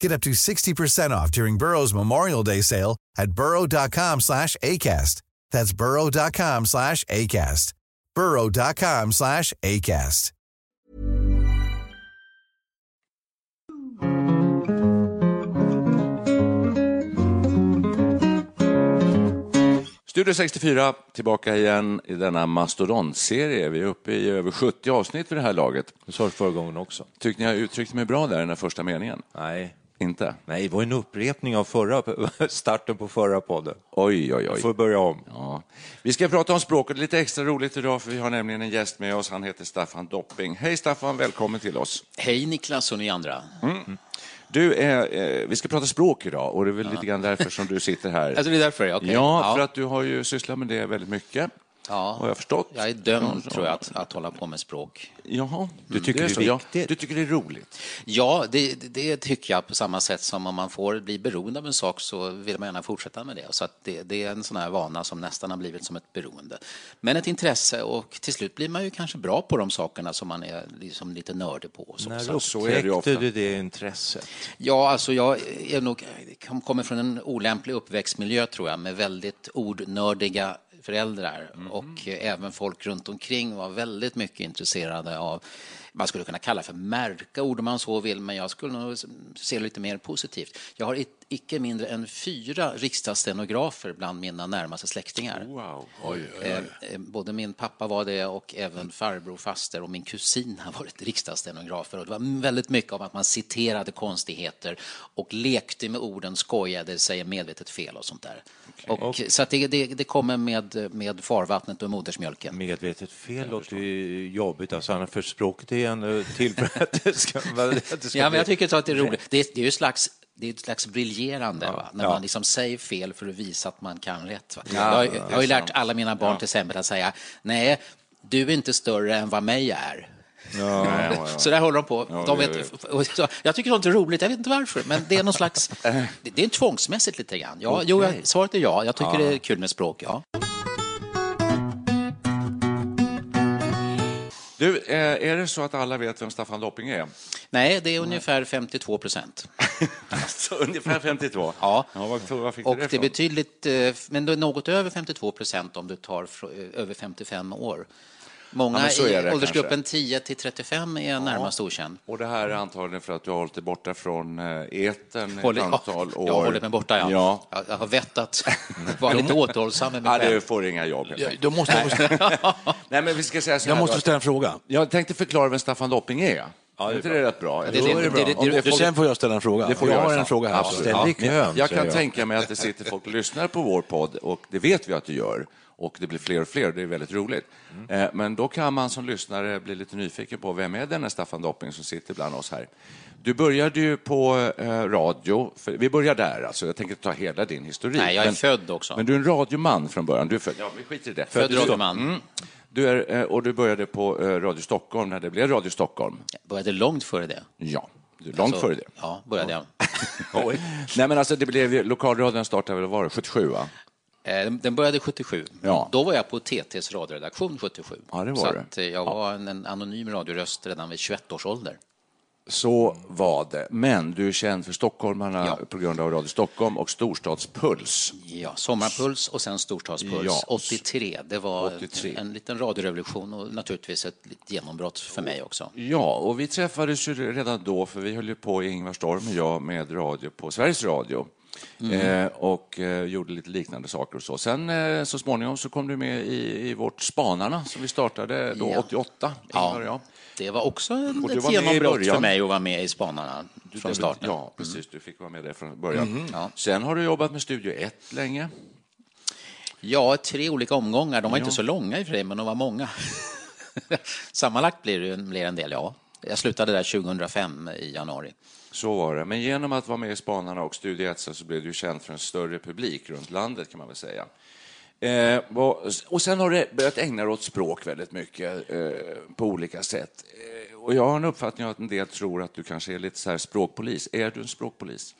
Get up to 60% off during Burrow's Memorial Day sale at burrow.com slash ACAST. That's burrow.com slash ACAST. burrow.com slash ACAST. Studio 64 tillbaka igen i denna mastodontserie. Vi är uppe i över 70 avsnitt vid det här laget. Det sa du förra gången också. Tyckte ni jag uttryckte mig bra där i den här första meningen? Nej. Inte? Nej, det var en upprepning av förra, starten på förra podden. Oj, oj, Du oj. får börja om. Ja. Vi ska prata om språk och det är lite extra roligt idag för vi har nämligen en gäst med oss. Han heter Staffan Dopping. Hej Staffan, välkommen till oss. Hej Niklas och ni andra. Du, är, eh, vi ska prata språk idag och det är väl lite grann därför som du sitter här. Alltså det är därför? Okej. Ja, för att du har ju sysslat med det väldigt mycket. Ja. Har jag förstått? Jag är dömd, Ja, tror jag, att, att hålla på med språk. Jaha, Du tycker det är så. Ja, viktigt? du tycker det är roligt? Ja, det, det tycker jag på samma sätt som om man får bli beroende av en sak så vill man gärna fortsätta med det. Så att det, det är en sån här vana som nästan har blivit som ett beroende. Men ett intresse och till slut blir man ju kanske bra på de sakerna som man är liksom lite nördig på. Så. När upptäckte du det intresset? Ja, alltså jag är nog, kom- kommer från en olämplig uppväxtmiljö tror jag med väldigt ordnördiga föräldrar och eh, även folk runt omkring var väldigt mycket intresserade av man skulle kunna kalla för märka ord om man så vill, men jag skulle nog se lite mer positivt. Jag har icke mindre än fyra riksdagsstenografer bland mina närmaste släktingar. Wow. Eh, eh, Både min pappa var det och även farbror, faster och min kusin har varit riksdagsstenografer. Och det var väldigt mycket av att man citerade konstigheter och lekte med orden, skojade, säger medvetet fel och sånt där. Och, så att det, det, det kommer med, med farvattnet och modersmjölken. Medvetet fel låter ju jobbigt, alltså, för språket är ändå till för att det ska, att det ska Ja, men jag tycker så att det är roligt. Det det är ju slags det är ett slags briljerande, va? när ja. man liksom säger fel för att visa att man kan rätt. Va? jag, har- jag har ju lärt alla mina barn till exempel att säga nej, du är inte större än vad mig är. Ja, ja, ja. Så där håller de på. Ja, de vet, jag tycker sånt är roligt, jag vet inte varför, men det är någon slags... Det, är tvångsmässigt lite grann. Ja, jo, jag, svaret är ja, jag tycker det är kul med språk, ja. Du, eh, är det så att alla vet vem Staffan Dopping är? Nej, det är ungefär 52 procent. Ungefär 52? Ja. ja vad, vad fick du Och det det är betydligt, eh, men det är något över 52 procent om du tar eh, över 55 år. Många Ja, det i åldersgruppen kanske. 10 till 35 är närmast okänd. Och det här är antagligen för att du har hållit dig borta från eh, etern Håller- ett antal år. Jag har hållit mig borta, ja. Ja, Jag, jag har vett att vara lite återhållsam med mig ja själv. du får inga jobb. Ja, enkelt. Då måste jag, Nej, men vi ska säga så jag måste ställa en fråga. Jag tänkte förklara vem Staffan Dopping är. Ja, det är är inte det rätt bra? det- det- är det- bra. det- det- folk- Sen får jag ställa en fråga. Det får du jag har en fråga här. Absolut. Ja. Jag kan tänka mig att det sitter folk och lyssnar på vår podd och det vet vi att det gör. Och det blir fler och fler, det är väldigt roligt. Mm. Eh, Men då kan man som lyssnare bli lite nyfiken på vem är denna Staffan Dopping som sitter bland oss här. Du började ju på eh, radio, vi börjar där alltså, jag tänker ta hela din historik. Nej, jag är men, född också. Men du är en radioman från början, du är född, ja vi skiter i det. Född radioman. Du är, eh, och du började på Radio Stockholm när det blev Radio Stockholm. Jag började långt före det. Ja, långt Alltså, före det. Ja, började jag. Nej men alltså det blev lokalradion startade väl, var det 77 va? Eh, Den började 77. Ja. Då var jag på TTs radioredaktion 77. Ja, det var så. Att eh, jag var en, en anonym radioröst redan vid 21 års ålder. Så var det. Men du är känd för stockholmarna Ja. på grund av Radio Stockholm och Storstadspuls. Ja, Sommarpuls och sen Storstadspuls Ja. 83. Det var 83. en liten radiorevolution och naturligtvis ett genombrott för mig också. Ja, och vi träffades ju redan då, för vi höll ju på i Ingvarstorm och jag med radio på Sveriges Radio. Eh, och eh, gjorde lite liknande saker och så. Sen eh, så småningom så kom du med i, i vårt Spanarna som vi startade då Ja. 88. Ja. Ingvar jag. Det var också du ett i genombrott för mig att vara med i Spanarna från starten. Ja, precis. Du fick vara med där från början. Ja. Sen har du jobbat med Studio 1 länge. Ja, tre olika omgångar. De var inte så långa i och för sig, men de var många. Sammanlagt blir det blir en del, ja. Jag slutade där 2005 i januari. Så var det. Men genom att vara med i Spanarna och Studio Etsa så blev du känd för en större publik runt landet kan man väl säga. Eh, och sen har du börjat ägna dig åt språk väldigt mycket eh, på olika sätt. Eh, och jag har en uppfattning att en del tror att du kanske är lite så här språkpolis. Är du en språkpolis?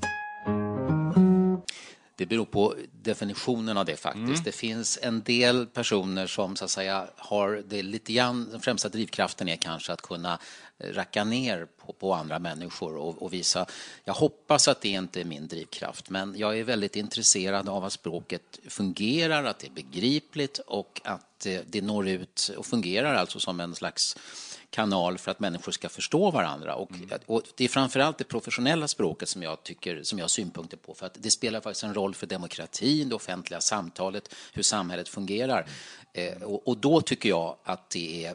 Det beror på definitionen av det faktiskt. Det finns en del personer som så att säga har det lite grann, den främsta drivkraften är kanske att kunna racka ner på, på andra människor och, och visa, jag hoppas att det inte är min drivkraft, men jag är väldigt intresserad av att språket fungerar, att det är begripligt och att eh, det når ut och fungerar alltså som en slags kanal för att människor ska förstå varandra. Och, och det är framförallt det professionella språket som jag, tycker, som jag har synpunkter på. För att det spelar faktiskt en roll för demokratin, det offentliga samtalet, hur samhället fungerar. Eh, och, och då tycker jag att det är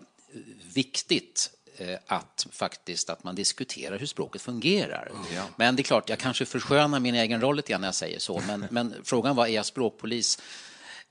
viktigt eh, att faktiskt att man diskuterar hur språket fungerar. Men det är klart, jag kanske förskönar min egen roll lite grann när jag säger så. Men, men frågan var, är jag språkpolis?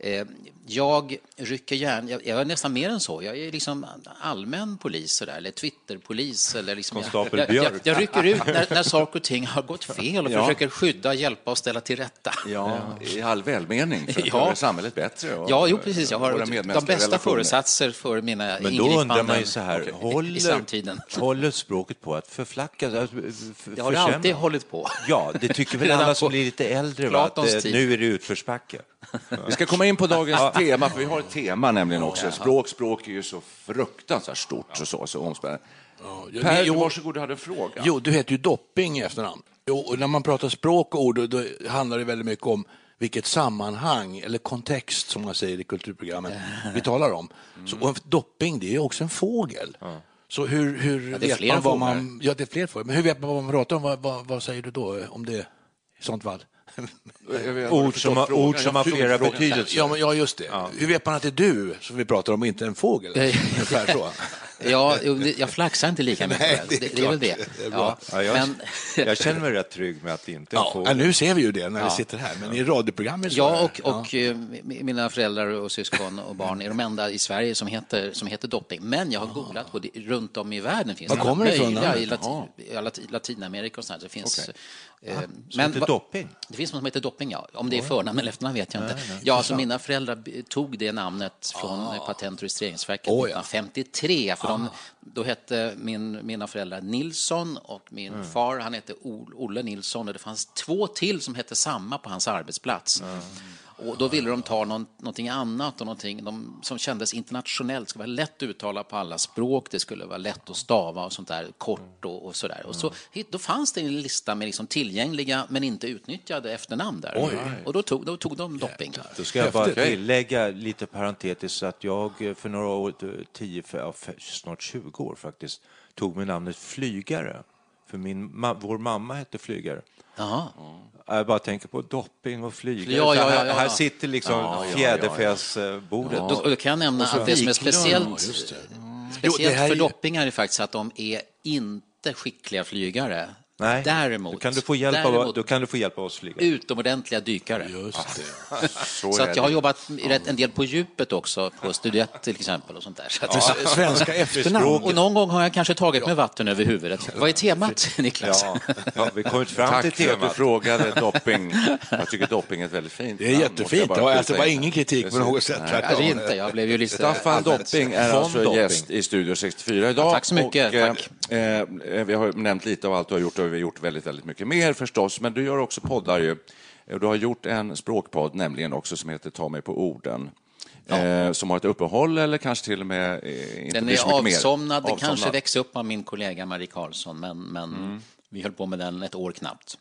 Eh, Jag rycker gärna, jag, jag är nästan mer än så, jag är liksom allmän polis sådär, eller Twitterpolis. Eller liksom, jag, jag, jag, jag rycker ut när, när saker och ting har gått fel och Ja. försöker skydda, hjälpa och ställa till rätta. Ja, i all välmening för att Ja. göra samhället bättre. Och Ja, jo, precis. Jag har de bästa relationer. föresatser för mina Men då ingripanden undrar man ju så här, i- i håller, samtiden. håller språket på att förflackas? Alltså, f- Det har det alltid hållit på. Ja, det tycker väl alla som blir lite äldre, va? att eh, nu är det utförsbacke. Vi ska komma in på dagens tema, för vi har ett tema nämligen också. Språk, språk är ju så fruktansvärt stort och så, så omspännande. Ja, Per, jo, varsågod, du hade en fråga. jo, du heter ju Dopping i efternamn. Jo, och när man pratar språk och ord, då, handlar det väldigt mycket om vilket sammanhang eller kontext, som man säger i kulturprogrammen, vi talar om. Så, och Dopping, det är ju också en fågel. Så hur, hur det är vet man vad man... Ja, det är fler fåglar. Men hur vet man vad man pratar om? Vad, vad, vad säger du då om det i sånt fall? Ord som, har, ord som har flera betydelser. Ja, men, ja just det. Hur vet man att det är du som vi pratar om och inte en fågel? Ungefär så. Ja, det- jag flaxar inte lika mycket. Nej, det, det är det, är väl det. Det är. Ja, Ja, jag, men, jag känner mig rätt trygg med att det inte Ja, fågel. ja, nu ser vi ju det när vi Ja. sitter här, men i radioprogrammet så Ja, det- och, och eh, mi- mina föräldrar och syskon och barn är de enda i Sverige som heter, som heter dopping. Men jag har googlat på det, runt om i världen finns Var det kommer det ifrån, i Latin, ja, Latin, Latinamerika och sånt. där. Det finns... Okej. eh, heter va- dopping? Det finns något som heter dopping, ja. Om det är förnamn eller efternamn vet jag inte. Ja, alltså mina föräldrar tog det namnet från eh, Patent och registreringsverket Oh, ja. 1953. För då hette min, mina föräldrar Nilsson och min Mm. far han hette Ol- Olle Nilsson och det fanns två till som hette samma på hans arbetsplats. Och då ville de ta någon, någonting annat och någonting de, som kändes internationellt. Det skulle vara lätt att uttala på alla språk, det skulle vara lätt att stava och sånt där, kort och, och sådär. Och så, hit- då fanns det en lista med liksom tillgängliga men inte utnyttjade efternamn där. Och då tog, då tog de dopping. Då ska jag bara tillägga lite parentetiskt att jag eh, för några år, eh, 10, för- ja, för- snart 20 år faktiskt, tog med namnet Flygare. För min, ma, vår mamma hette Flygare. Jaha. Jag bara tänker på dopping och flygare. Ja, ja, ja, här, ja, här ja. sitter liksom Ja, ja, ja, fjäderfäsbordet. Då, och då kan jag nämna att det som är speciellt, speciellt Jo, det här för doppingar är faktiskt att de är inte skickliga flygare. Nej, Däremot, då kan, du få hjälp av, däremot då kan du få hjälp av oss flygare. utomordentliga dykare. Just det. Så, Så att jag har det. jobbat rätt en del på djupet också, på Studiet till exempel. Och sånt där. Så att, S- Svenska efternamn. Och någon gång har jag kanske tagit med vatten över huvudet. Vad är temat, Niklas? Ja, ja, vi kommit fram Tack till för att du temat. frågade dopping. Jag tycker dopping är ett väldigt fint Det är namn, jättefint. bara Det var, alltså, det var ingen kritik på något sätt. Nej. Kanske inte, jag blev ju lite... Staffan Dopping är alltså gäst i Studio 64 idag. tack så mycket, Och, eh, tack. Eh, vi har nämnt lite av allt du har gjort och vi har gjort väldigt, väldigt mycket mer förstås. Men du gör också poddar ju. Och Du har gjort en språkpodd nämligen också som heter Ta mig på orden. Eh, som har ett uppehåll eller kanske till och med eh, inte Den är mer. avsomnad, den kanske Avsomnad. växte upp av min kollega Marie Karlsson, men, men Mm. vi höll på med den ett år knappt.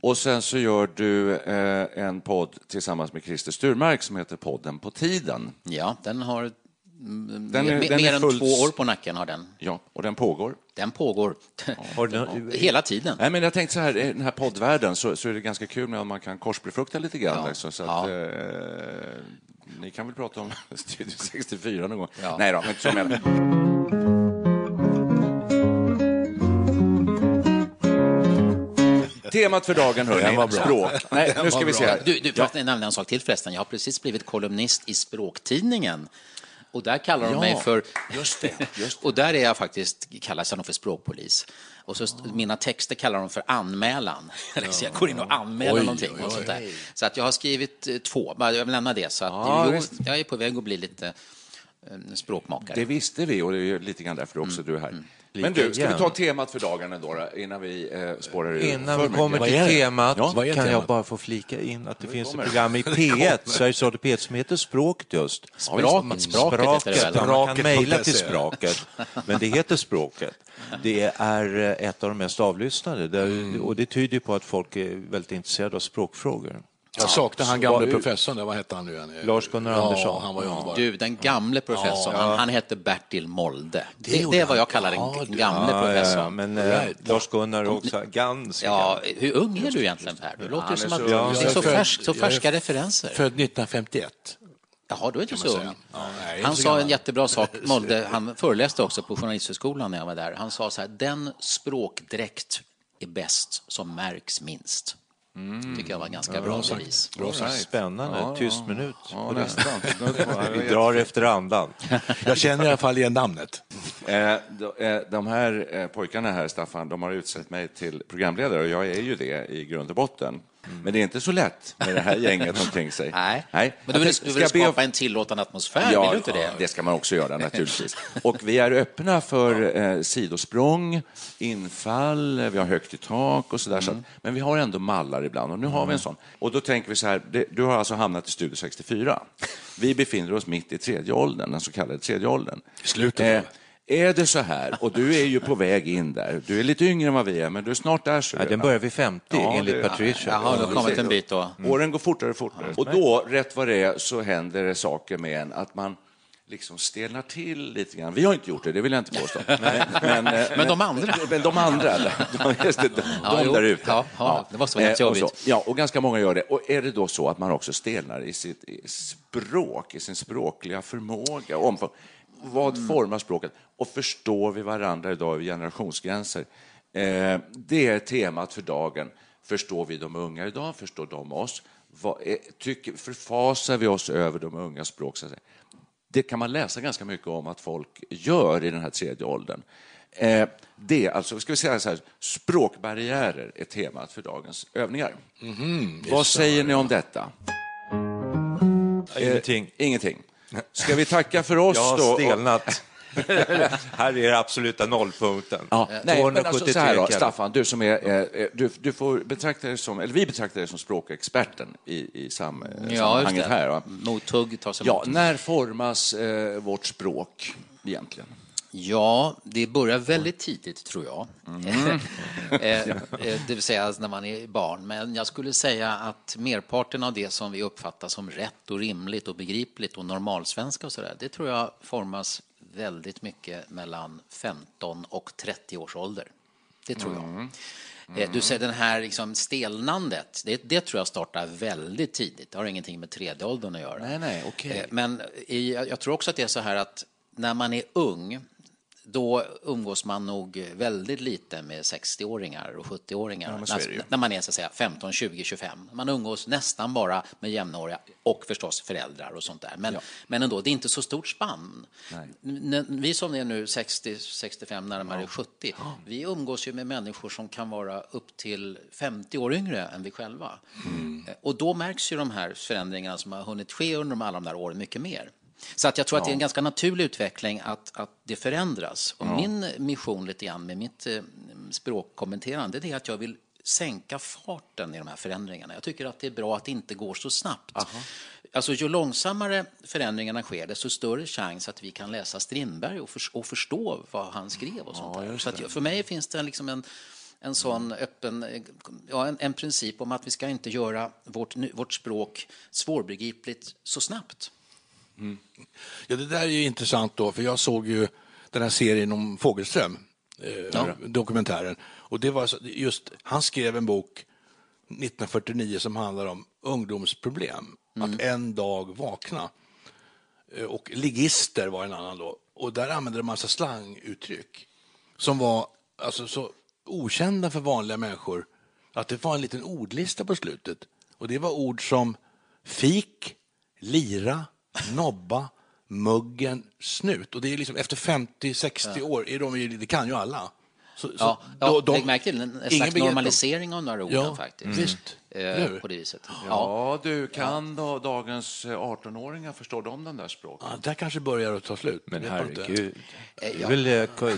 Och sen så gör du eh, en podd tillsammans med Christer Sturmark som heter Podden på tiden. Ja, den har Den mer, är- mer den är än fullt- två år på nacken. har den. Ja, och den pågår. den pågår Har du- hela tiden. Nej, men jag tänkte så här, i den här poddvärlden så, så är det ganska kul när man kan korsbefrukta lite grann. Ja. Liksom, så att, Ja. eh, ni kan väl prata om Studio 64 någon gång? Ja. Nej då, men inte så menar. Temat för dagen, hörni, språk. Nej, nu ska vi se här. Du, du får ja. nämna en sak till förresten. Jag har precis blivit kolumnist i Språktidningen. Och där kallar de Ja, mig för... just det, just Och där är jag faktiskt, kallas jag nog för språkpolis. Och så st- mina texter kallar de för anmälan. Eller så jag går in och anmäler Oj, någonting. oj, och sånt där. Så att jag har skrivit eh, två, bara jag vill nämna det. Så att, Ja, jo, jag är på väg att bli lite eh, språkmakare. Det visste vi och det är lite grann därför också du är här. Men du, ska vi igen. ta temat för dagen ändå, då, innan vi eh, spårar ur Innan vi kommer till det? temat Ja, kan jag temat? bara få flika in att det finns ett program i P1, Sveriges Radio P1, som heter Språket just. Det väl? ja, man kan mejla till se. Spraket, men det heter Språket. Det är eh, ett av de mest avlyssnade Mm. och det tyder på att folk är väldigt intresserade av språkfrågor. Jag saknar han gamle professorn, där, vad hette han nu igen? Lars-Gunnar ja, Andersson. han var ju underbar. Du, den gamle professorn, han, han hette Bertil Molde. Det, det, gjorde är vad jag kallar den Ja, det- gamle Ja, ja, professorn. ja, men eh, Right. Lars-Gunnar är också ganska Ja, hur ung är du egentligen Per? Du låter som att så- det Ja, är så, färsk, så färska referenser. Född 1951. Jaha, då är du så ung. Ja, Han sa en jättebra sak, Molde, han föreläste också på Journalisthögskolan när jag var där. Han sa så här, den språkdräkt är bäst som märks minst. Tycker jag var ganska bra bevis. Bra sagt. Spännande, tyst minut. Ja, nästan. Vi drar efter andan. Jag känner i alla fall igen namnet. Eh, de, eh, de här eh, pojkarna här, Staffan, de har utsett mig till programledare och jag är ju det i grund och botten. Men det är inte så lätt med det här gänget omkring sig. Nej, Nej. men du vill, du vill skapa en tillåtande atmosfär, Ja, vill du inte det? det ska man också göra naturligtvis. Och vi är öppna för eh, sidosprång, infall, eh, vi har högt i tak och sådär. Så Mm. att, men vi har ändå mallar ibland och nu har vi en sån. Och då tänker vi så här, det, du har alltså hamnat i Studio 64. Vi befinner oss mitt i tredje åldern, den så kallade tredje åldern. Slutet, va? Är det så här, och du är ju på väg in där, du är lite yngre än vad vi är, men du är snart där. Så Ja, den börjar vid 50 Ja, enligt det- Patricia. Jaha, du har kommit en bit då. Åren går fortare och fortare. Och då, rätt vad det är, så händer det saker med en att man liksom stelnar till lite grann. Vi har inte gjort det, det vill jag inte påstå. Men, men, eh, Men de andra? Men de andra, de, just det, de, Ja, de där ute. Ja, ja, det måste vara Eh, jättejobbigt. och så. Ja, och ganska många gör det. Och är det då så att man också stelnar i sitt i språk, i sin språkliga förmåga, omfång, vad Mm. formar språket? Och förstår vi varandra idag över generationsgränser? Eh, det är temat för dagen. Förstår vi de unga idag? Förstår de oss? Vad är, tycker, förfasar vi oss över de unga språk? Det kan man läsa ganska mycket om att folk gör i den här tredje åldern. Eh, det, alltså, ska vi säga så här, språkbarriärer är temat för dagens övningar. Vad säger ni om detta? Ingenting. Ingenting. Ska vi tacka för oss Jag har då? stelnat. här är absoluta nollpunkten. Ja, nej, men alltså så här då, 273 Staffan, du som är, eh, du, du får betrakta dig som, eller vi betraktar dig som språkexperten i, i sam, Ja, just sammanhanget här. Va? Mothugg tas Ja, emot. när formas eh, vårt språk egentligen? Ja, det börjar väldigt tidigt tror jag. Mm. Eh, eh, det vill säga när man är barn. Men jag skulle säga att merparten av det som vi uppfattar som rätt och rimligt och begripligt och normalsvenska och sådär, det tror jag formas väldigt mycket mellan 15 och 30 års ålder. Det tror jag. Mm. Eh, Du säger den här liksom stelnandet, det, det tror jag startar väldigt tidigt. Det har ingenting med tredje åldern att göra. Nej, nej. Eh, Men i, jag tror också att det är så här att när man är ung då umgås man nog väldigt lite med 60-åringar och 70-åringar. men så är det ju. när, när man är så att säga 15, 20, 25. Man umgås nästan bara med jämnåriga och förstås föräldrar och sånt där. Men, men ändå, det är inte så stort spann. Vi som är nu 60, 65, närmare 70, vi umgås ju med människor som kan vara upp till 50 år yngre än vi själva. Mm. Eh, Och då märks ju de här förändringarna som har hunnit ske under de- alla de där åren mycket mer. Så att jag tror att det är en ganska naturlig utveckling att, att det förändras. Och min mission lite grann med mitt eh, språkkommenterande det är att jag vill sänka farten i de här förändringarna. Jag tycker att det är bra att det inte går så snabbt. Alltså, ju långsammare förändringarna sker, desto större chans att vi kan läsa Strindberg och, förs- och förstå vad han skrev. och sånt där. Så att, för mig finns det liksom en, en sån öppen, eh, ja, en, en princip om att vi ska inte göra vårt, vårt språk svårbegripligt så snabbt. Ja, det där är ju intressant då, för jag såg ju den här serien om Fågelström. eh, dokumentären. Och det var just, han skrev en bok 1949 som handlar om ungdomsproblem. Att en dag vakna. Eh, Och ligister var en annan då. Och där använde de en massa slanguttryck som var alltså, så okända för vanliga människor att det var en liten ordlista på slutet. Och det var ord som fik, lira, nobba, muggen, snut. Och det är liksom efter 50-60 år, är de, ju- det kan ju alla. Så, så Ja, ja, de- lägg märke till en, ingen slags begrep dem. normalisering av några orden Ja, faktiskt. visst. Eh, Eller hur? på det viset. Ja. Ja, du, kan då dagens eh, 18-åringar, förstår de den där språken? Ja, där kanske börjar att ta slut. Men herregud, det Eh, är, väl, eh,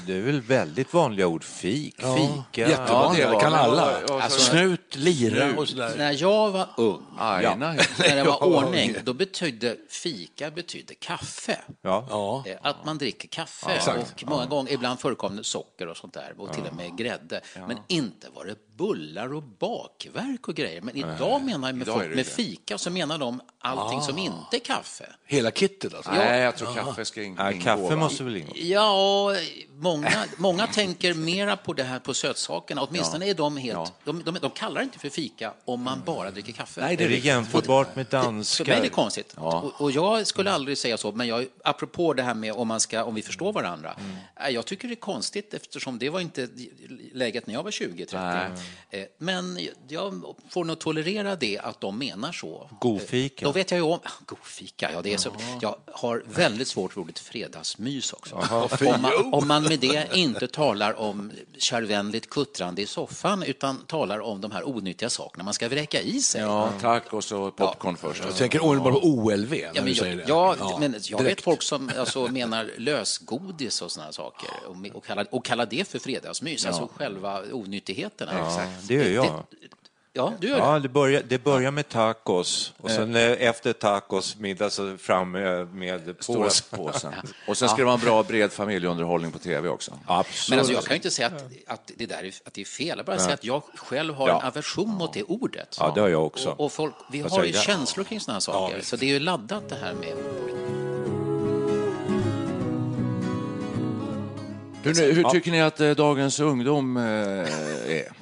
det är väl väldigt vanliga ord. Fik, fika. Jättevanliga, Ja, det det kan alla. ja, alltså- Snut, lira och sådär. När jag var ung, Aina, när det var Ja, ordning, då betydde fika betydde kaffe. Ja. Ja. Eh, Att man dricker kaffe och många gånger, ibland förekom det socker och sånt där och till och med grädde. Men inte var det bullar och bakverk och grejer. Men idag menar jag med, Idag folk, med fika så menar de allting som inte är kaffe. Hela kittet alltså. Nej, jag tror kaffe ska ingå. kaffe va? måste väl ingå? Ja, många, många tänker mera på det här på sötsakerna. Åtminstone är de helt... Ja. De, de, de kallar det inte för fika om man bara dricker kaffe. Nej, det Är det jämförbart med För mig är danskar? det konstigt. Och, och jag skulle aldrig säga så, men jag, apropå det här med om, man ska, om vi förstår varandra. eh, Jag tycker det är konstigt eftersom det var inte läget när jag var 20-30. Eh, Men jag får nog tolerera det att de menar så. Godfika. Då vet jag ju om... Godfika, ja det är så. Jag har väldigt svårt för ordet fredagsmys också. Om man, om man med det inte talar om kärvänligt kuttrande i soffan utan talar om de här onyttiga sakerna man ska vräka i sig. Ja, tack och så popcorn först. Jag tänker omedelbart på OLV när Ja, men du säger jag, det. ja, men jag vet direkt. folk som alltså, menar lösgodis och såna saker och, och, kallar, och kallar det för fredagsmys, alltså själva onyttigheterna. Ja, det gör jag. Ja, du gör det. Ja, det börjar, det börjar med tacos och sen eh, efter tacos middag så fram med, med Stora påsen. Och sen ska det vara en bra bred familjeunderhållning på tv också. Absolut. Men alltså, jag kan ju inte säga att, att, det där är, att det är fel, jag bara säger att jag själv har Ja. en aversion mot det ordet. Ja, det har jag också. Och, och folk, vi har ju känslor kring såna här saker, så det är ju laddat det här med Hur, hur tycker ni att eh, dagens ungdom eh, är?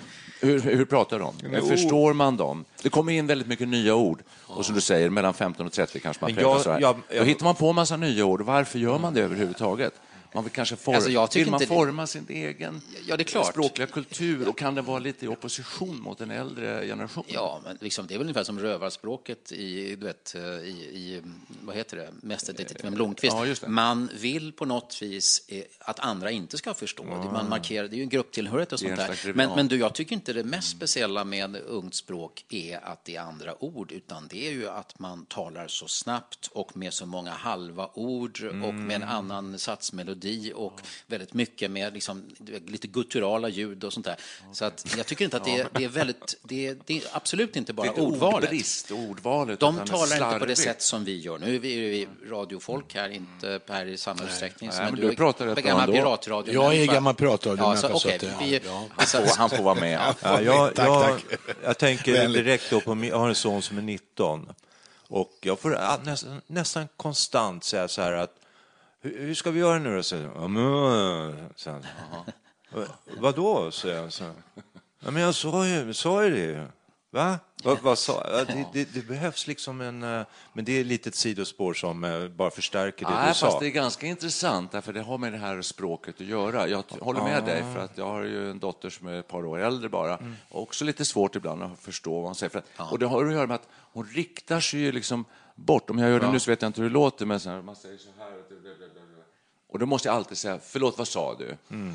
Hur, hur pratar de? Förstår man dem? Det kommer in väldigt mycket nya ord. Och som du säger, mellan 15 och 30 kanske man Men träffas jag- så här. jag- Då jag- hittar man på en massa nya ord. Varför gör man det överhuvudtaget? Man vill kanske form... Alltså, jag vill man inte det- forma sin egen Ja, det är klart. språkliga kultur och kan det vara lite i opposition mot den äldre generationen? Ja, men liksom, det är väl ungefär som rövarspråket i, du vet, eh, i, i vad heter det, Mästerdetektiven Blomkvist. Ja. Man vill på något vis eh, att andra inte ska förstå. Man markerar, det är ju en grupptillhörighet och sånt där. Men, men du, jag tycker inte det mest speciella med ungt språk är att det är andra ord, utan det är ju att man talar så snabbt och med så många halva ord och med en annan satsmelodi och väldigt mycket med liksom, lite gutturala ljud och sånt där. Så att jag tycker inte att det är, det är väldigt, det är, det är absolut inte bara Lite ordvalet. ordbrist ordvalet. De talar inte på det sätt som vi gör. Nu är vi radiofolk här, inte Per i samma utsträckning. Nej, men du du är pratar rätt gammal piratradio. Jag är gammal piratradiomänniska, Ja, så, att, ja, vi, ja. alltså, Och han får vara med. Ja, jag, Tack, jag, tack. jag tänker direkt då på min, jag har en son som är 19 och jag får nästan, nästan konstant säga så här att hur, ska vi göra nu då? Så, ja, men, så, här, "Va- Vadå? jag. Så, ja, men jag sa ju, sa ju det. Va? Vad, vad sa ja, det, det, det behövs liksom en... eh, Men det är ett sidospår som eh, bara förstärker det Nej, du sa. fast det är ganska intressant, därför det har med det här språket att göra. Jag håller med dig, för att jag har ju en dotter som är ett par år äldre bara, och också lite svårt ibland att förstå vad hon säger. För att, Och det har att göra med att hon riktar sig ju liksom bort. Om jag gör det nu så vet jag inte hur det låter, men så här, man säger så här och då måste jag alltid säga, förlåt, vad sa du? Mm.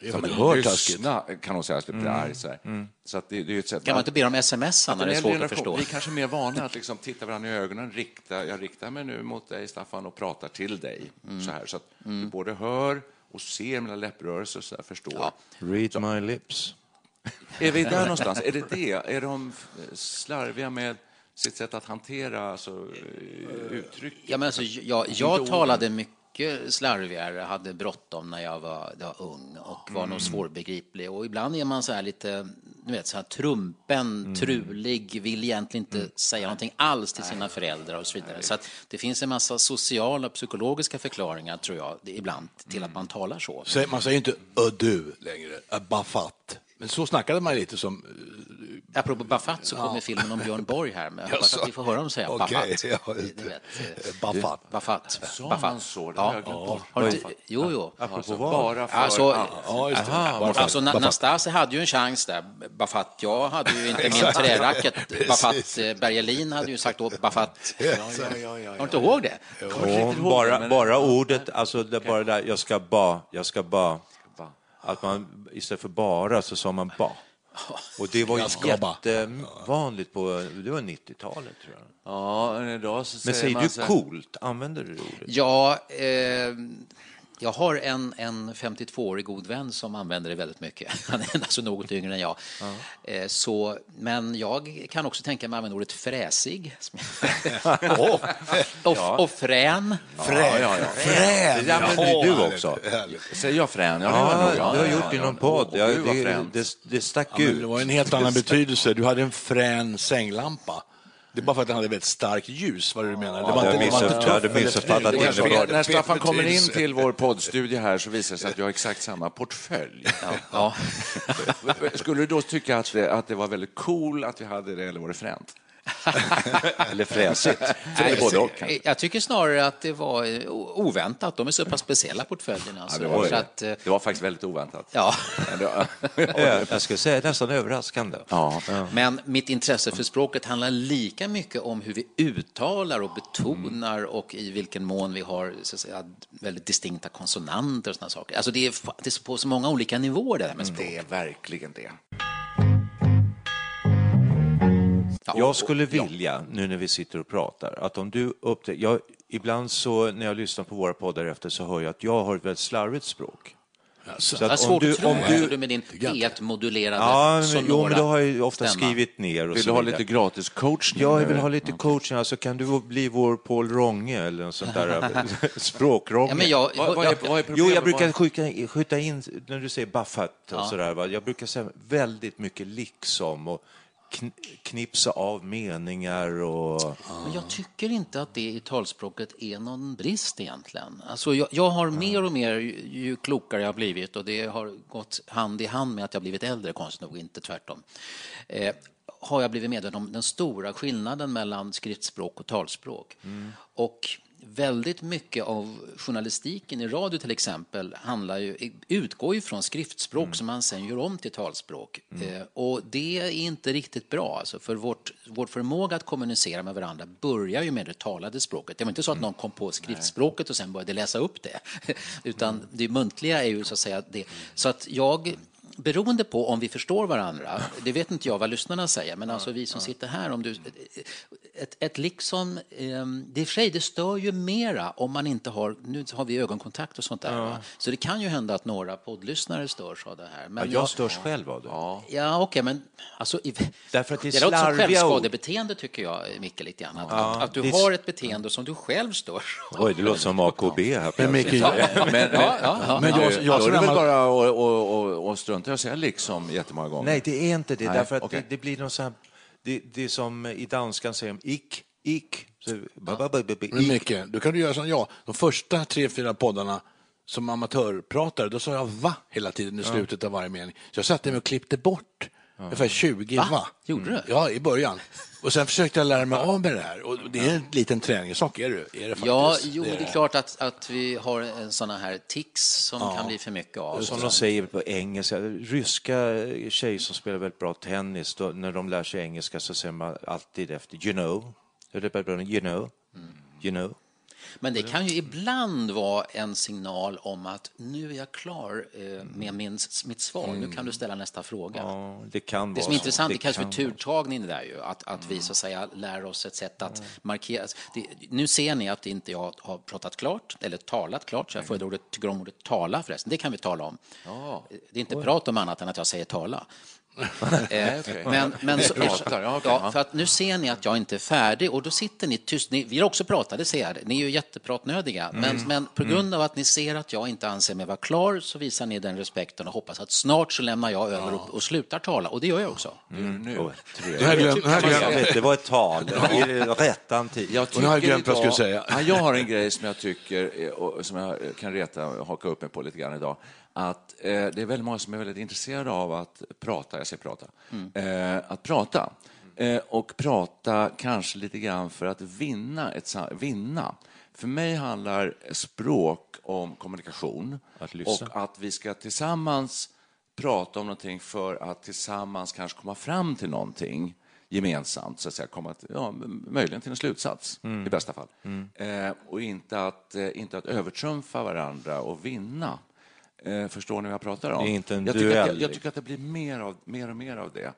Det är Som oerhört taskigt. lyssna kan hon säga, att bli Mm. arg. Så, här. så att det, det är ett sätt Kan man inte be dem smsa när det är svårt att förstå? Vi är kanske mer vana att liksom titta varandra i ögonen. Rikta, jag riktar mig nu mot dig, Staffan, och pratar till dig. Mm. Så, här, så att du både hör och ser mina läpprörelser och så här, förstår. Read my lips. Är vi där någonstans? Är det det? Är de slarviga med sitt sätt att hantera alltså, uttryck? Ja, men alltså, jag, jag talade mycket slarvigare, hade bråttom när jag var, var ung och var nog svårbegriplig. Och ibland är man så här lite, du vet, så här trumpen, trulig, vill egentligen inte säga någonting alls till sina föräldrar och så vidare. Så att det finns en massa sociala och psykologiska förklaringar, tror jag, ibland till att man talar så. Man säger inte ö du längre, ö bafatt. Men så snackade man lite som... Apropå Baffat så kommer filmen om Björn Borg här, men jag hoppas att vi får höra dem säga Okej, Baffat. ja, eh, Baffat. Baffat. Sa man så? Det har jag glömt bort. Har du jo, jo. Alltså, bara för... Alltså, Ja, just det. Aha, Bara för- alltså, Na- Nastase hade ju en chans där. Bafat, jag hade ju inte min träracket. Bafat eh, Bergelin hade ju sagt åt Bafat. Har du inte ihåg det? Och bara, bara ordet, alltså det bara där, jag ska ba, jag ska ba. Att man istället för bara så sa man ba. Och det var ju jättevanligt på, det var 90-talet tror jag. Ja, men idag så Men säger säger man du så här- coolt? Använder du det ordet? Ja, eh, jag har en, en 52-årig god vän som använder det väldigt mycket. Han är alltså något yngre än jag. Eh, så, men jag kan också tänka mig att använda ordet fräsig. och, och frän. Frän. Ja, ja, ja. Frän. Det använder ju du också. Säger jag frän? Ja, var Ja, du Ja, har ja, gjort ja, det i ja. någon podd. Ja, det, det, det stack Ja, ut. det var en helt annan betydelse. Du hade en frän sänglampa. Det är bara för att den hade väldigt starkt ljus, vad du menar. Jag det missupp- inte missuppfattat. Det kanske det. är- När Staffan kommer in till vår poddstudio här så visar det sig att jag har exakt samma portfölj. Ja. Skulle du då tycka att det, att det var väldigt cool att vi hade det eller var det fränt? Eller fräsigt. Eller både och kanske. Jag tycker snarare att det var eh, oväntat. De är så pass speciella portföljerna. Ja, det, var Så det. att, eh, det var faktiskt väldigt oväntat. ja. Jag skulle säga nästan överraskande. Ja. Men mitt intresse för språket handlar lika mycket om hur vi uttalar och betonar och i vilken mån vi har så att säga, väldigt distinkta konsonanter och sådana saker. Alltså det är, det är på så många olika nivåer det här med språk. Det är verkligen det. Ja, Jag skulle ja. vilja, nu när vi sitter och pratar, att om du upptäcker... Jag, ibland så när jag lyssnar på våra poddar efter så hör jag att jag har ett väldigt slarvigt språk. Så Jag har att svårt att tro om du, du, du med din P1-modulerade Ja, men, sonora jo, men då har jag ju ofta stämma. skrivit ner och Vill så du ha lite gratis coachning? Ja, jag vill ha lite coaching. Alltså, kan du bli vår Paul Ronge eller något sånt där språkrånge? Ja, jag, Vad, vad, är, vad är problemet? Jo, jag brukar skjuta in, skjuta in när du säger Buffett och sådär. Va? Jag brukar säga väldigt mycket liksom och knipsa av meningar och... Men jag tycker inte att det i talspråket är någon brist egentligen. Alltså jag, jag har mer och mer, ju, ju klokare jag har blivit och det har gått hand i hand med att jag blivit äldre, konstigt nog, inte tvärtom. Eh, har jag blivit medveten om den stora skillnaden mellan skriftspråk och talspråk. Och väldigt mycket av journalistiken i radio till exempel handlar ju, utgår ju från skriftspråk som man sen gör om till talspråk. Eh, och det är inte riktigt bra, alltså, för vårt, vår förmåga att kommunicera med varandra börjar ju med det talade språket. Det var inte så att någon kom på skriftspråket och sen började läsa upp det, utan det muntliga är ju så att säga det. Så att jag beroende på om vi förstår varandra, det vet inte jag vad lyssnarna säger, men alltså vi som sitter här, om du, ett, ett liksom, ehm, det i sig, det stör ju mera om man inte har, nu har vi ögonkontakt och sånt där, va? så det kan ju hända att några poddlyssnare störs av det här. Men Ja, jag störs själv av det. Ja, okej, men alltså, i, Därför att det är det låter som självskadebeteende tycker jag, Micke, lite grann. Att, Ja, att du det är- har ett beteende som du själv störs av. Oj, det låter som AKB här Men Micke. Men, Ja, ja, ja. Men jag- jag, jag jag, som då är det väl gammal- bara att och, och, och strunta i att säga liksom jättemånga gånger. Nej, det är inte det. Nej, därför att okej. det, det blir någon sån här, det, det är som i danskan säger ick, ick. Så, ba, ba, ba, ba, ba, Men ick. Micke, du kan du göra som jag. De första tre, fyra poddarna som amatörpratare, då sa jag va hela tiden i slutet av varje mening. Så jag satte mig och klippte bort ungefär 20 va. Gjorde du? Ja, i början. Och sen försökte jag lära mig av med det här. Och det är en liten träningssak, är det, är det faktiskt. Ja, jo, det är klart att, att vi har en såna här tics som kan bli för mycket av. Som de säger på engelska, ryska tjejer som spelar väldigt bra tennis, då, när de lär sig engelska så säger man alltid efter you know. You know. You know. Men det kan ju ibland vara en signal om att nu är jag klar eh, med min, mitt svar. Nu kan du ställa nästa fråga. Ja, det kan Det som är intressant, det kallas för turtagning det där ju, att, att vi så att säga lär oss ett sätt att markera. Det, nu ser ni att inte jag har pratat klart, eller talat klart, så jag föredrar ordet, tycker om ordet tala förresten, det kan vi tala om. Det är inte prat om annat än att jag säger tala. Eh, men, men så, pratar, ja, okej, ja, ja. för att nu ser ni att jag inte är färdig och då sitter ni tyst. Ni, vi har också pratat, det ser jag. Ni är ju jättepratnödiga. Men, men på grund av att ni ser att jag inte anser mig vara klar så visar ni den respekten och hoppas att snart så lämnar jag över och, och slutar tala. Och det gör jag också. Nu har Jag glömt, vet, det var ett tal, i rättan tid. Jag nu har jag glömt vad jag skulle säga. Ja, jag har en grej som jag tycker, som jag kan reta och haka upp mig på lite grann idag. Att eh, det är väldigt många som är väldigt intresserade av att prata, jag säger prata, eh, att prata. Eh, och prata kanske lite grann för att vinna. Ett, vinna. För mig handlar språk om kommunikation Att och att vi ska tillsammans prata om någonting för att tillsammans kanske komma fram till någonting gemensamt, så att säga, komma till, ja, möjligen till en slutsats i bästa fall. Eh, och inte att, eh, inte att övertrumfa varandra och vinna. Eh, förstår ni vad jag pratar om? Det är inte en jag, tycker att, jag, jag tycker att det blir mer, av, mer och mer av det.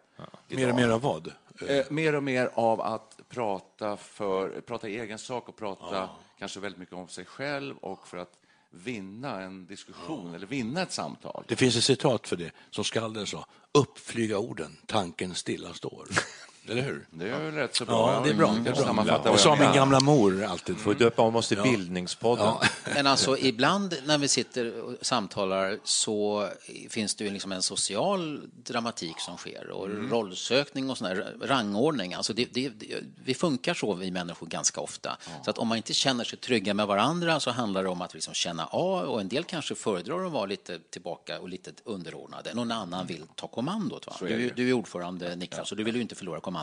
mer idag. och mer av vad? Eh, mer och mer av att prata, för, prata i egen sak och prata kanske väldigt mycket om sig själv och för att vinna en diskussion eller vinna ett samtal. Det finns ett citat för det, som skalden sa. Uppflyga orden, tanken stilla står. Eller hur? Det är ju rätt så bra. Ja, det är bra. Jag Det är bra. sammanfattar vad Och sa min gamla mor alltid. Får döpa om oss till Bildningspodden. Men alltså ibland när vi sitter och samtalar så finns det ju liksom en social dramatik som sker och rollsökning och sån här rangordning. Alltså det, det, det, vi funkar så vi människor ganska ofta. Så att om man inte känner sig trygga med varandra så handlar det om att liksom känna av och en del kanske föredrar att vara lite tillbaka och lite underordnade. Någon annan vill ta kommandot. Va? Du, du är ordförande Niklas och du vill ju inte förlora kommandot.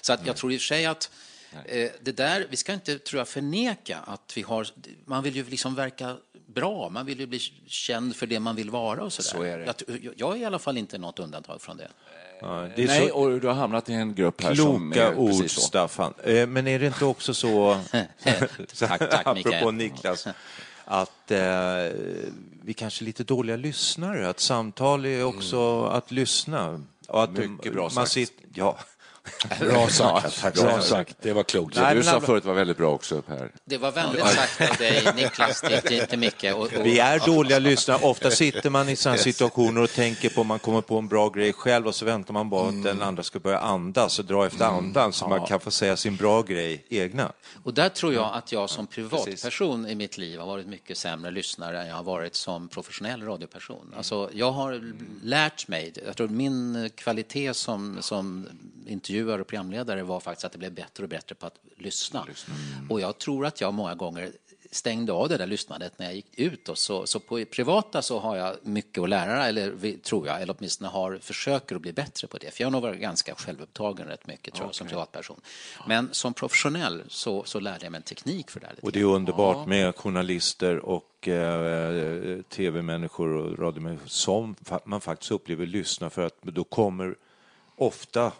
Så att jag tror i och för sig att Eh, Det där, vi ska inte tror jag, förneka att vi har... Man vill ju liksom verka bra, man vill ju bli känd för det man vill vara och sådär. Så är det. Jag, jag är i alla fall inte något undantag från det. Ja, det är Nej, så och du har hamnat i en grupp här som kloka är ord, precis så. Staffan. Eh, Men är det inte också så, Tack, tack, apropå. Niklas, att eh, vi kanske är lite dåliga lyssnare? Att samtal är också att lyssna? Och att Mycket bra man sagt. Sitter, ja. Bra sagt. Bra sagt. Det var klokt. Det Nej, du sa förut var väldigt bra också, Per. Det var vänligt sagt av dig, Niklas, till Micke. Och, och, Vi är dåliga lyssnare. Ofta sitter man i sådana situationer och tänker på om man kommer på en bra grej själv och så väntar man bara att den andra ska börja andas och dra efter andan så man kan få säga sin bra grej egna. Och där tror jag att jag som privatperson i mitt liv har varit mycket sämre lyssnare än jag har varit som professionell radioperson. Alltså, jag har lärt mig, jag tror min kvalitet som, som intervjuare och programledare var faktiskt att det blev bättre och bättre på att lyssna. Och jag tror att jag många gånger stängde av det där lyssnandet när jag gick ut. Och så, så på privata så har jag mycket att lära, eller tror jag, eller åtminstone har, försöker att bli bättre på det. För jag har nog varit ganska självupptagen rätt mycket tror jag, som privatperson. Men som professionell så, så lärde jag mig en teknik för det här. Och det är underbart med journalister och eh, tv-människor och radiomänniskor som man faktiskt upplever lyssna för att då kommer ofta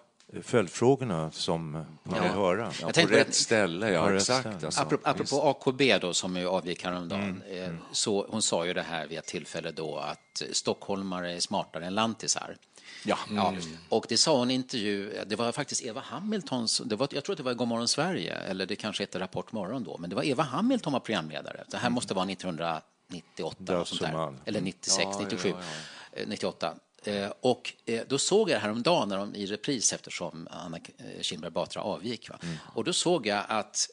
följdfrågorna som man vill höra. Ja, Jag på rätt det- ställe, ja rätt exakt. ställe. Alltså, Apropå, apropå AKB då, som ju avgick Mm, häromdagen, eh, så hon sa ju det här vid ett tillfälle då att stockholmare är smartare än lantisar. Ja. Ja, och det sa hon i en intervju, det var faktiskt Eva Hamiltons, det var, jag tror att det var i Godmorgon Sverige, eller det kanske hette Rapport morgon då, men det var Eva Hamilton var programledare. Det här måste vara 1998 och sånt där. Eller 96, Ja, ja, 97, ja, eh, 98. Eh, Och eh, då såg jag häromdagen när de, i repris eftersom Anna eh, Kinberg Batra avgick. Va? Och då såg jag att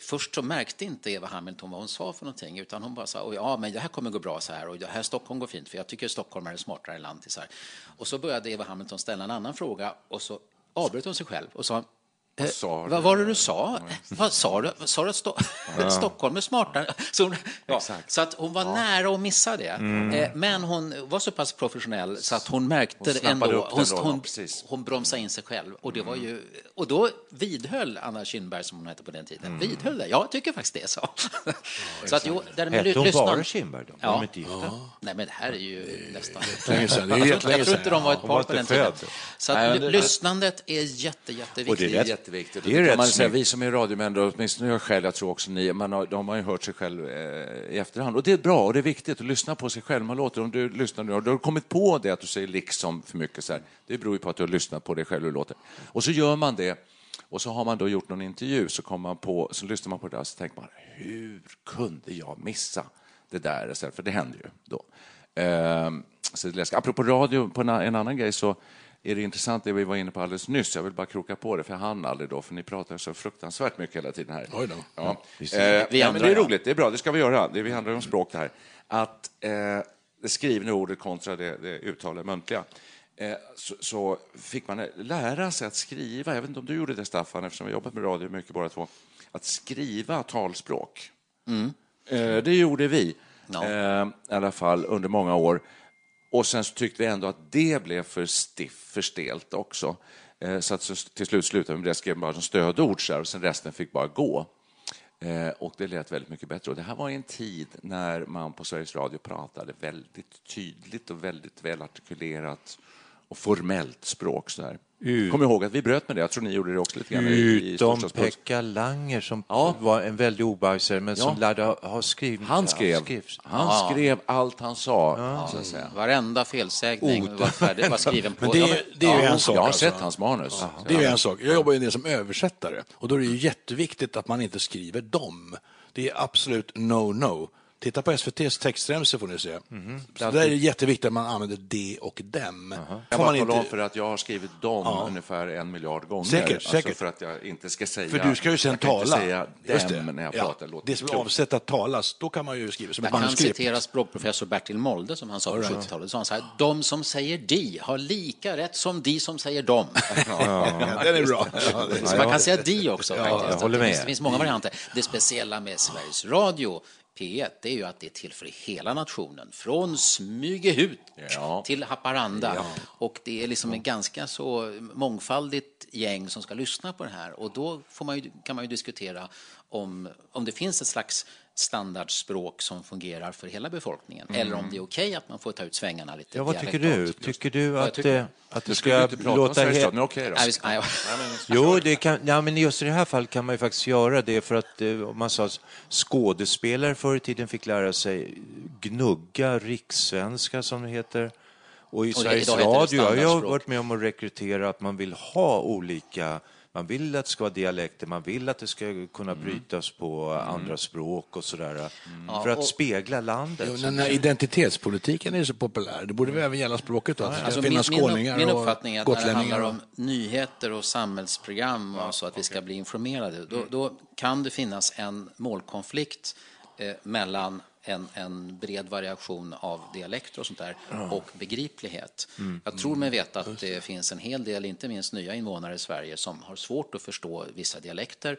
Först så märkte inte Eva Hamilton vad hon sa för någonting utan hon bara sa "Oj, ja men det här kommer gå bra så här och det här Stockholm går fint för jag tycker Stockholm är smartare än lantisar. Och så började Eva Hamilton ställa en annan fråga och så avbröt hon sig själv och sa sa vad du? var det du sa? Vad sa du? Sa du att Sto Stockholm är smartare? Så, hon, ja, så att hon var nära att missa det. Eh, Men hon var så pass professionell så att hon märkte Hon det ändå. upp Hon, då, hon, ja, hon bromsade in sig själv. Och, det var ju, och då vidhöll Anna Kinberg, som hon hette på den tiden, vidhöll det. Jag tycker faktiskt det. Så, så att, jo, där med Hette hon bara Kinberg då? Ja. de inte gifta? Nej, men det här är ju nästan... Det är Jag tror, jättelänge jag tror inte de var ett par på den tiden. Så att lyssnandet är jätte, jätteviktigt. Och det är rätt- jätteviktigt. det är Det rätt kan man säga, vi som är radiomän, åtminstone jag själv, jag tror också ni, man har, de har ju hört sig själv eh, i efterhand. Och det är bra och det är viktigt att lyssna på sig själv. Man låter, om du lyssnar nu, och du har kommit på det att du säger liksom för mycket, så här, det beror ju på att du har lyssnat på dig själv hur det låter. Och så gör man det, och så har man då gjort någon intervju, så, kommer man på, så lyssnar man på det där och så tänker man, hur kunde jag missa det där? För det händer ju då. Ehm, så det är läskigt. Apropå radio, på en, en annan grej så är det intressant det vi var inne på alldeles nyss. Jag vill bara kroka på det, för hann aldrig då, för ni pratar så fruktansvärt mycket hela tiden här. Oj då. Ja. Eh, Vi ja, men andra, det är roligt, det är bra, det ska vi göra. Det vi handlar om språk det här. Att eh, det skrivna ordet kontra det, det uttalade muntliga. Eh, så, så fick man lära sig att skriva, jag vet inte om du gjorde det Staffan, eftersom vi jobbat med radio mycket båda två, att skriva talspråk. Eh, det gjorde vi, Ja. eh, i alla fall under många år. Och sen så tyckte vi ändå att det blev för stiff, för stelt också. Eh, så att så till slut slutade vi med det, skrev bara som stödord så här, och sen resten fick bara gå. Eh, och det lät väldigt mycket bättre. Och det här var i en tid när man på Sveriges Radio pratade väldigt tydligt och väldigt välartikulerat och formellt språk. Så här. Kom ihåg att vi bröt med det. Jag tror ni gjorde det också lite grann. i- i Utom Storstadspuls. Pekka Langer som Ja. var en väldig obajsare men som Ja. lärde ha, skrivit. Han skrev, han skrev allt han sa, så att säga. Varenda felsägning var, färdig, var skriven på... Men det Ja, är, det är ju Ja, en sak. jag har alltså. sett hans manus. Det är ju en sak. Jag jobbar ju en del som översättare och då är det ju jätteviktigt att man inte skriver dem. Det är absolut no-no. Titta på SVTs textremsor får ni se. Så där är det jätteviktigt att man använder de och dem. Jag Får bara man tala om inte... för att jag har skrivit dem ungefär en miljard gånger. Säkert, alltså säkert. För att jag inte ska säga... För du ska ju sen jag tala. säga Just dem när jag Ja, pratar. låter det som är avsett att talas, då kan man ju skriva som ett Jag kan manuskript. citera språkprofessor Bertil Molde som han sa på 70-talet. Så han här, de som säger de har lika rätt som de som säger dem. Ja, den är bra. Ja, det är Så man kan säga de också. faktiskt. jag håller det, med. det finns många varianter. Det speciella med Sveriges Radio P1 det är ju att det är till för hela nationen. Från Smygehuk Ja. till Haparanda. Och det är liksom en ganska så mångfaldigt gäng som ska lyssna på det här. Och då får man ju, kan man ju diskutera om, om det finns ett slags standardspråk som fungerar för hela befolkningen. Eller om det är okej att man får ta ut svängarna lite Ja, vad tycker du? Tycker du att, tycker- eh, att det Du skulle ska inte prata om låta... Radio, men okej då. Nej, nej, Jo, det kan, ja, men just i det här fallet kan man ju faktiskt göra det för att eh, om man sa skådespelare förr i tiden fick lära sig gnugga rikssvenska som det heter. Och i Och Sveriges Radio har jag varit med om att rekrytera att man vill ha olika man vill att det ska vara dialekter, man vill att det ska kunna brytas på andra språk och sådär. För att och- spegla landet. Jo, Den här identitetspolitiken är så populär. Det borde väl även gälla språket då? Att det ska Alltså min, finnas min, skåningar min och uppfattning är att när det handlar och- om nyheter och samhällsprogram och så att vi ska bli informerade, då, då kan det finnas en målkonflikt eh, mellan en, en bred variation av dialekter och sånt där och begriplighet. Jag tror mig veta att det finns en hel del, inte minst nya invånare i Sverige, som har svårt att förstå vissa dialekter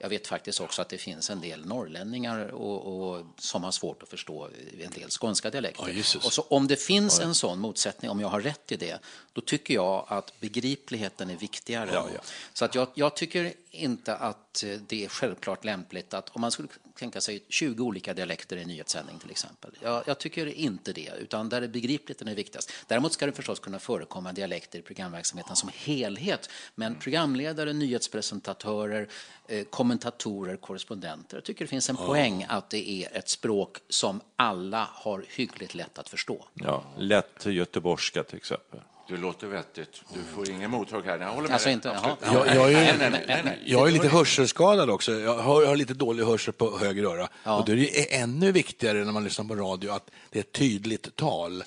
Jag vet faktiskt också att det finns en del norrlänningar och, och, som har svårt att förstå en del skånska dialekter. Ja, och så om det finns en sån motsättning, om jag har rätt i det, då tycker jag att begripligheten är viktigare. Ja, ja. Så att jag, jag tycker inte att det är självklart lämpligt att om man skulle tänka sig 20 olika dialekter i nyhetssändning till exempel. Jag, jag tycker inte det, utan där är begripligheten är viktigast. Däremot ska det förstås kunna förekomma dialekter i programverksamheten som helhet, men programledare, nyhetspresentatörer, eh, kommentatorer, korrespondenter. Jag tycker det finns en poäng att det är ett språk som alla har hyggligt lätt att förstå. Ja, lätt göteborgska till exempel. Du låter vettigt. Du får ingen mothugg här. Jag håller med Alltså dig. inte- Absolut. Jag, jag, är, Nej, nej, nej, nej, nej. jag är lite hörselskadad också. Jag har, jag har lite dålig hörsel på höger öra. Och då är det ännu viktigare när man lyssnar på radio att det är ett tydligt tal.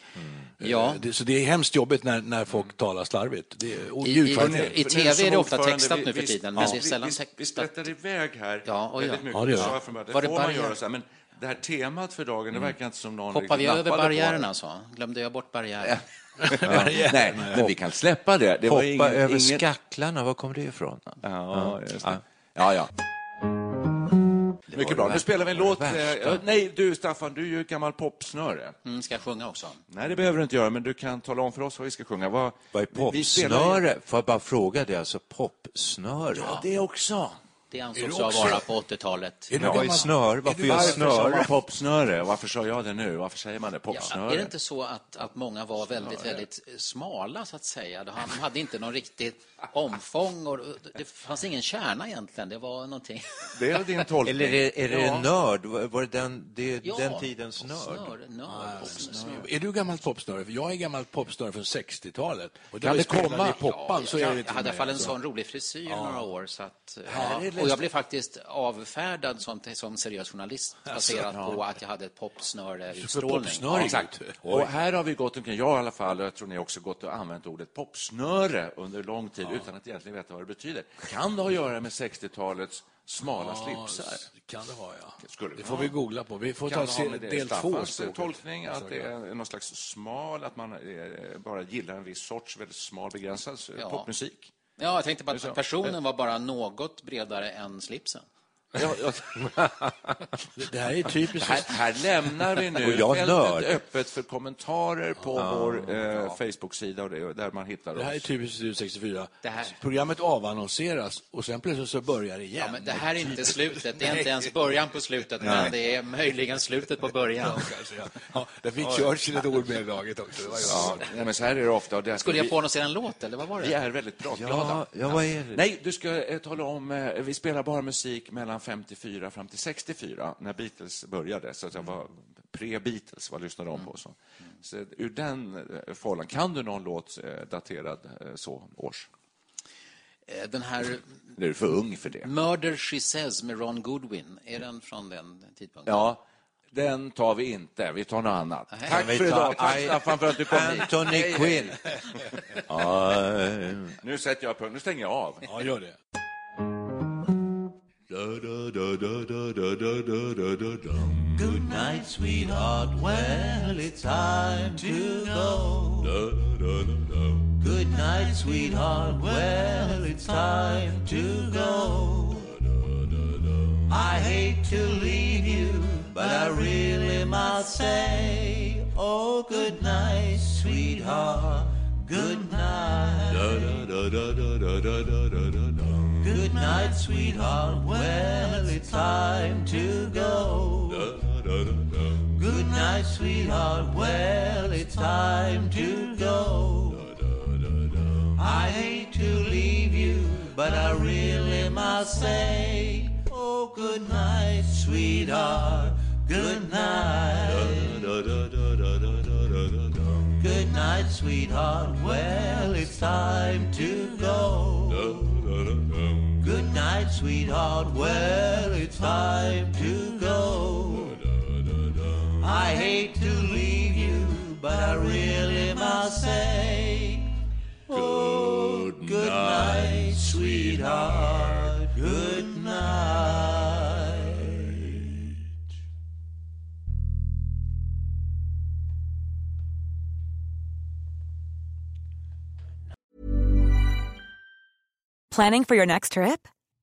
Ja. Eh, Det, så det är hemskt jobbigt när, när folk talar slarvigt. Det är, och I- i- i TV är det ofta textat vi- nu för vi- tiden, men ja, det är vi- sällan vi, vi textat. sprättar iväg här Ja, väldigt ja. mycket. Ja, det gör vi. Var det det får man barriär? göra så här, men det här temat för dagen, det verkar inte som någon Hoppar vi över nappade på barriärerna så? Glömde jag bort barriären? Nej, men vi kan släppa det. det var Hoppa ingen, över ingen... skacklarna, var kom det ifrån? Ja, just det. Ja, ja. Mycket bra. Nu spelar vi en låt. eh, ja, Nej, du Staffan, du är ju ett gammalt popsnöre. Mm, ska jag sjunga också? Nej, det behöver du inte göra, men du kan tala om för oss vad vi ska sjunga. Vad, Vad är spelar popsnöre? Får jag bara fråga det, alltså popsnöre? Ja, det också. Det Är ansågs du jag vara på 80-talet. Är du Ja, är gammal- snör? är Varför du- Varför sa snör? man popsnöre? Varför sa jag det nu? Varför säger man det? Ja, Popsnöre? är det inte så att, att många var väldigt, väldigt smala, så att säga? De hade inte någon riktigt omfång och det fanns ingen kärna egentligen. Det var någonting... Det är din tolkning. Eller är det, är det Ja. en nörd? Var det den, det, Ja, den tidens nörd? Snör, nörd, popsnör. Är du gammalt popsnöre? För jag är gammalt popsnöre från 60-talet. Och Kan det komma? i poppan så är det Jag hade i alla fall en sån rolig frisyr några år. Så att, är och jag blev faktiskt avfärdad som, som seriös journalist baserat på att jag hade ett popsnöre-utstrålning. popsnöre, Exakt. Och här har vi gått omkring, jag i alla fall, och jag tror ni också gått och använt ordet popsnöre under lång tid utan att egentligen veta vad det betyder. Kan det ha att göra med 60-talets smala slipsar? Kan det ha, ja. Skulle det det får ha. vi googla på. Vi får Kan ta det det del två. Tolkning, att det är någon slags smal, att man bara gillar en viss sorts väldigt smal, begränsad eh, Ja. popmusik? Ja, jag tänkte på att personen var bara något bredare än slipsen. Ja, ja. Det- här är typiskt. Här, här lämnar vi nu Och jag fältet nörd. öppet för kommentarer på vår eh, Facebook-sida och det, där man hittar Det här är oss. typiskt Studio 64. Det här- Programmet avannonseras och sen plötsligt så börjar det igen. Ja, men det här är inte slutet. Det är inte ens början på slutet, men det är möjligen slutet på början. Kanske, ja. Ja, där fick Churchill ett ord med i laget också. Det var ju- Ja, nej, men så här är det ofta. Det Skulle jag vi, få oss en låt, eller vad var vi det? är väldigt pratglada. Ja, ja, vad är det? Nej, du ska eh, tala om, eh, vi spelar bara musik mellan 54 fram till 64, när Beatles började. Så att jag var pre-Beatles, vad lyssnade de på? Så. så ur den eh, fållan, kan du någon låt eh, daterad eh, så års? Den här Eller är du för ung för det? Murder She Says med Ron Goodwin, är den från den tidpunkten? Ja, den tar vi inte. Vi tar något annat. Tack för idag. Tack Staffan för att du kom hit. Anthony Quinn. Nu sätter jag punkt. Nu stänger jag av. Ja, gör det. Good night, sweetheart. Well, it's time to go. Good night, sweetheart. Well, it's time to go. I hate to leave you, but I really must say, oh, good night, sweetheart. Good night. Good night, sweetheart. Well, it's time to go. Good night, sweetheart. Well, it's time to go. I hate to leave you, but I really must say, Oh, good night, sweetheart. Good night. Good night, sweetheart. Well, it's time to go. Good night, sweetheart. Well, it's time to go. I hate to leave you, but I really must say, Oh, good night, sweetheart. Good night. Planning for your next trip?